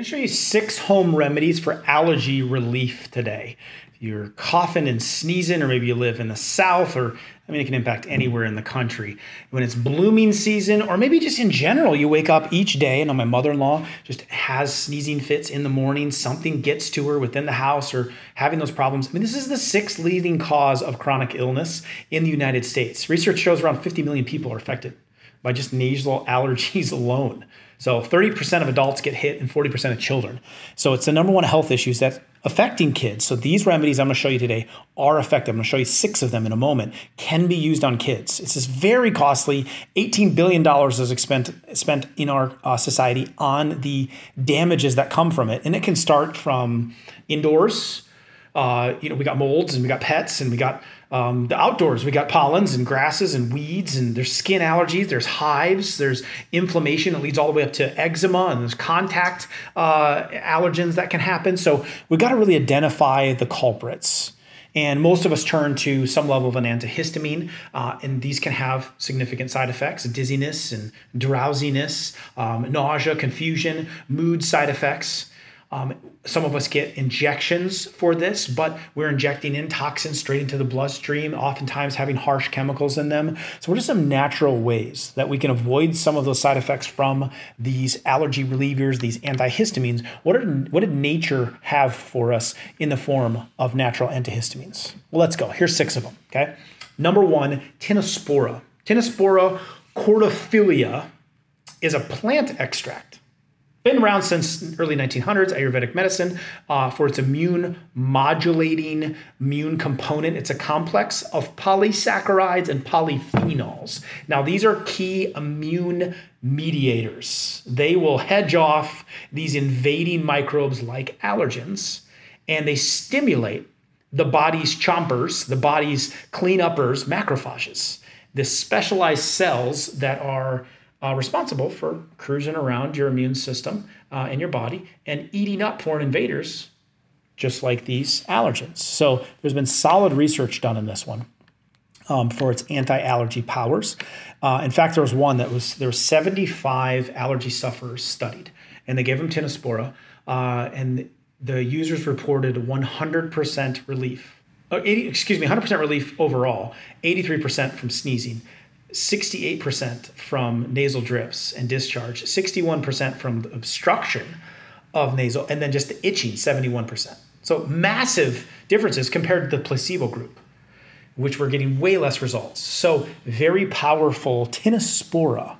Going to show you six home remedies for allergy relief today. If you're coughing and sneezing, or maybe you live in the South, or I mean, it can impact anywhere in the country. When it's blooming season, or maybe just in general, you wake up each day. And my mother in law just has sneezing fits in the morning, something gets to her within the house, or having those problems. I mean, this is the sixth leading cause of chronic illness in the United States. Research shows around 50 million people are affected by just nasal allergies alone. So 30% of adults get hit and 40% of children. So it's the number one health issues that's affecting kids. So these remedies I'm going to show you today are effective. I'm going to show you six of them in a moment, can be used on kids. It's just very costly. $18 billion is spent, spent in our uh, society on the damages that come from it. And it can start from indoors. Uh, you know, we got molds and we got pets and we got um, the outdoors, we got pollens and grasses and weeds, and there's skin allergies, there's hives, there's inflammation that leads all the way up to eczema, and there's contact uh, allergens that can happen. So we've got to really identify the culprits. And most of us turn to some level of an antihistamine, uh, and these can have significant side effects dizziness and drowsiness, um, nausea, confusion, mood side effects. Um, some of us get injections for this, but we're injecting in toxins straight into the bloodstream, oftentimes having harsh chemicals in them. So, what are some natural ways that we can avoid some of those side effects from these allergy relievers, these antihistamines? What, are, what did nature have for us in the form of natural antihistamines? Well, let's go. Here's six of them. Okay. Number one, Tinospora. Tinospora cordifolia is a plant extract been around since early 1900s ayurvedic medicine uh, for its immune modulating immune component. It's a complex of polysaccharides and polyphenols. Now these are key immune mediators. They will hedge off these invading microbes like allergens and they stimulate the body's chompers the body's clean uppers macrophages the specialized cells that are uh, responsible for cruising around your immune system uh, your body and eating up foreign invaders, just like these allergens. So there's been solid research done in this one. Um, for its anti-allergy powers. Uh, in fact, there was one that was there were 75 allergy sufferers studied, and they gave them Tinospora, uh, and the users reported 100% relief. 80, excuse me, 100% relief overall, 83% from sneezing, 68% from nasal drips and discharge, 61% from obstruction of nasal, and then just the itching, 71%. So massive differences compared to the placebo group, which were getting way less results. So very powerful Tinospora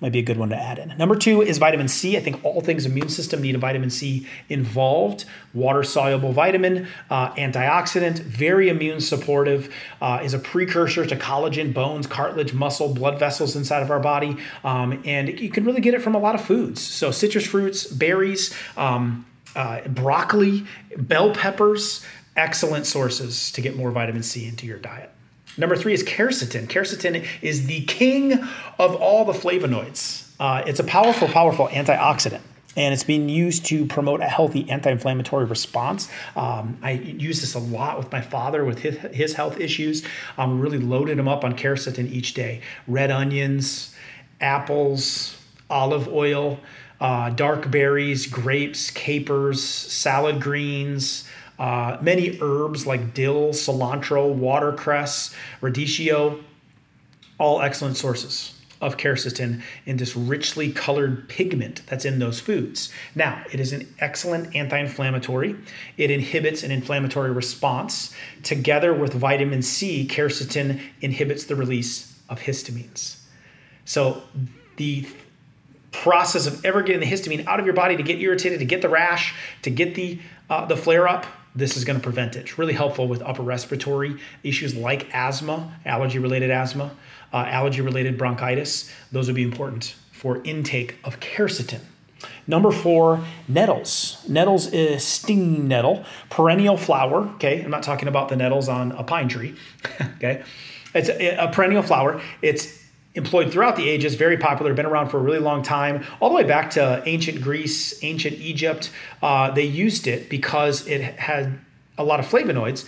might be a good one to add in. Number two is vitamin C. I think all things immune system need a vitamin C involved. Water soluble vitamin, uh, antioxidant, very immune supportive, uh, is a precursor to collagen, bones, cartilage, muscle, blood vessels inside of our body. Um, and you can really get it from a lot of foods. So, citrus fruits, berries, um, uh, broccoli, bell peppers, excellent sources to get more vitamin C into your diet. Number three is quercetin. Quercetin is the king of all the flavonoids. Uh, it's a powerful, powerful antioxidant and it's being used to promote a healthy anti-inflammatory response. Um, I use this a lot with my father with his, his health issues. Um, really loaded him up on quercetin each day. Red onions, apples, olive oil, uh, dark berries, grapes, capers, salad greens, uh, many herbs like dill, cilantro, watercress, radicchio, all excellent sources of quercetin in this richly colored pigment that's in those foods. Now, it is an excellent anti inflammatory. It inhibits an inflammatory response. Together with vitamin C, quercetin inhibits the release of histamines. So, the process of ever getting the histamine out of your body to get irritated, to get the rash, to get the, uh, the flare up, this is going to prevent it. It's really helpful with upper respiratory issues like asthma, allergy related asthma, uh, allergy related bronchitis. Those would be important for intake of quercetin. Number four, nettles. Nettles is stinging nettle, perennial flower. Okay, I'm not talking about the nettles on a pine tree. okay, it's a, a perennial flower. It's employed throughout the ages, very popular, been around for a really long time, all the way back to ancient Greece, ancient Egypt. Uh, they used it because it had a lot of flavonoids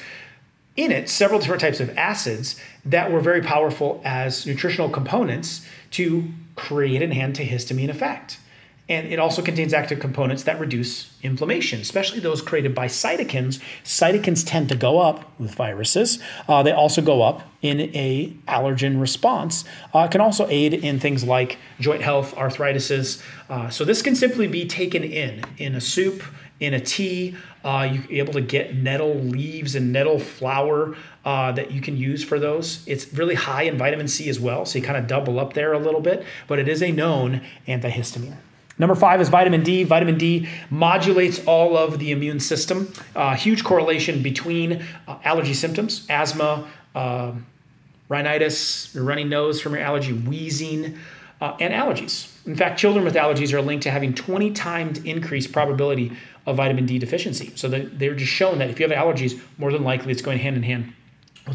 in it, several different types of acids that were very powerful as nutritional components to create an antihistamine effect. And it also contains active components that reduce inflammation, especially those created by cytokines. Cytokines tend to go up with viruses. Uh, they also go up in a allergen response. Uh, can also aid in things like joint health, arthritises. Uh, so this can simply be taken in in a soup, in a tea. Uh, you're able to get nettle leaves and nettle flower uh, that you can use for those. It's really high in vitamin C as well, so you kind of double up there a little bit, but it is a known antihistamine. Number five is vitamin D. Vitamin D modulates all of the immune system. Uh, huge correlation between uh, allergy symptoms, asthma, uh, rhinitis, your runny nose from your allergy, wheezing, uh, and allergies. In fact, children with allergies are linked to having 20 times increased probability of vitamin D deficiency. So they're just shown that if you have allergies, more than likely it's going hand in hand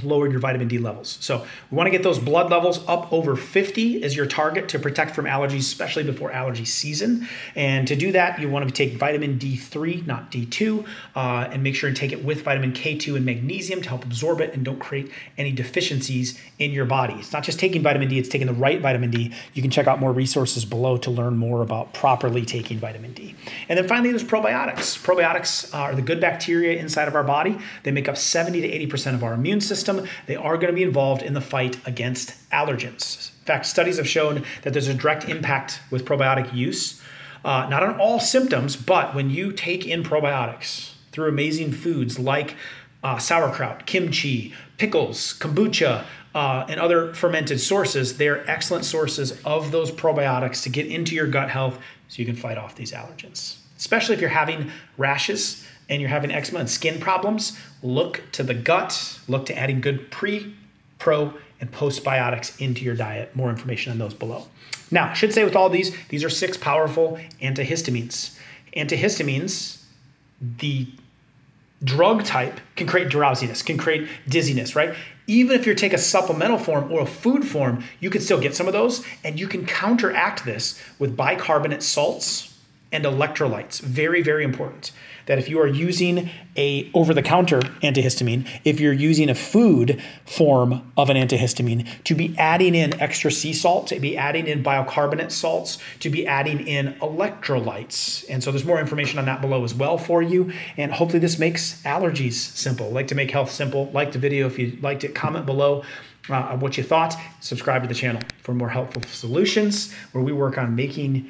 lowered your vitamin D levels. So we want to get those blood levels up over 50 as your target to protect from allergies, especially before allergy season. And to do that, you want to take vitamin D3, not D2, uh, and make sure and take it with vitamin K2 and magnesium to help absorb it and don't create any deficiencies in your body. It's not just taking vitamin D, it's taking the right vitamin D. You can check out more resources below to learn more about properly taking vitamin D. And then finally, there's probiotics. Probiotics are the good bacteria inside of our body. They make up 70 to 80% of our immune system they are going to be involved in the fight against allergens. In fact, studies have shown that there's a direct impact with probiotic use, uh, not on all symptoms, but when you take in probiotics through amazing foods like uh, sauerkraut, kimchi, pickles, kombucha, uh, and other fermented sources, they're excellent sources of those probiotics to get into your gut health so you can fight off these allergens. Especially if you're having rashes and you're having eczema and skin problems, look to the gut, look to adding good pre, pro, and postbiotics into your diet. More information on those below. Now, I should say with all these, these are six powerful antihistamines. Antihistamines, the drug type can create drowsiness, can create dizziness, right? Even if you take a supplemental form or a food form, you can still get some of those, and you can counteract this with bicarbonate salts and electrolytes. Very, very important that if you are using a over-the-counter antihistamine, if you're using a food form of an antihistamine, to be adding in extra sea salt, to be adding in bicarbonate salts, to be adding in electrolytes. And so there's more information on that below as well for you. And hopefully this makes allergies simple. Like to make health simple. Like the video if you liked it, comment below. Uh, what you thought, subscribe to the channel for more helpful solutions where we work on making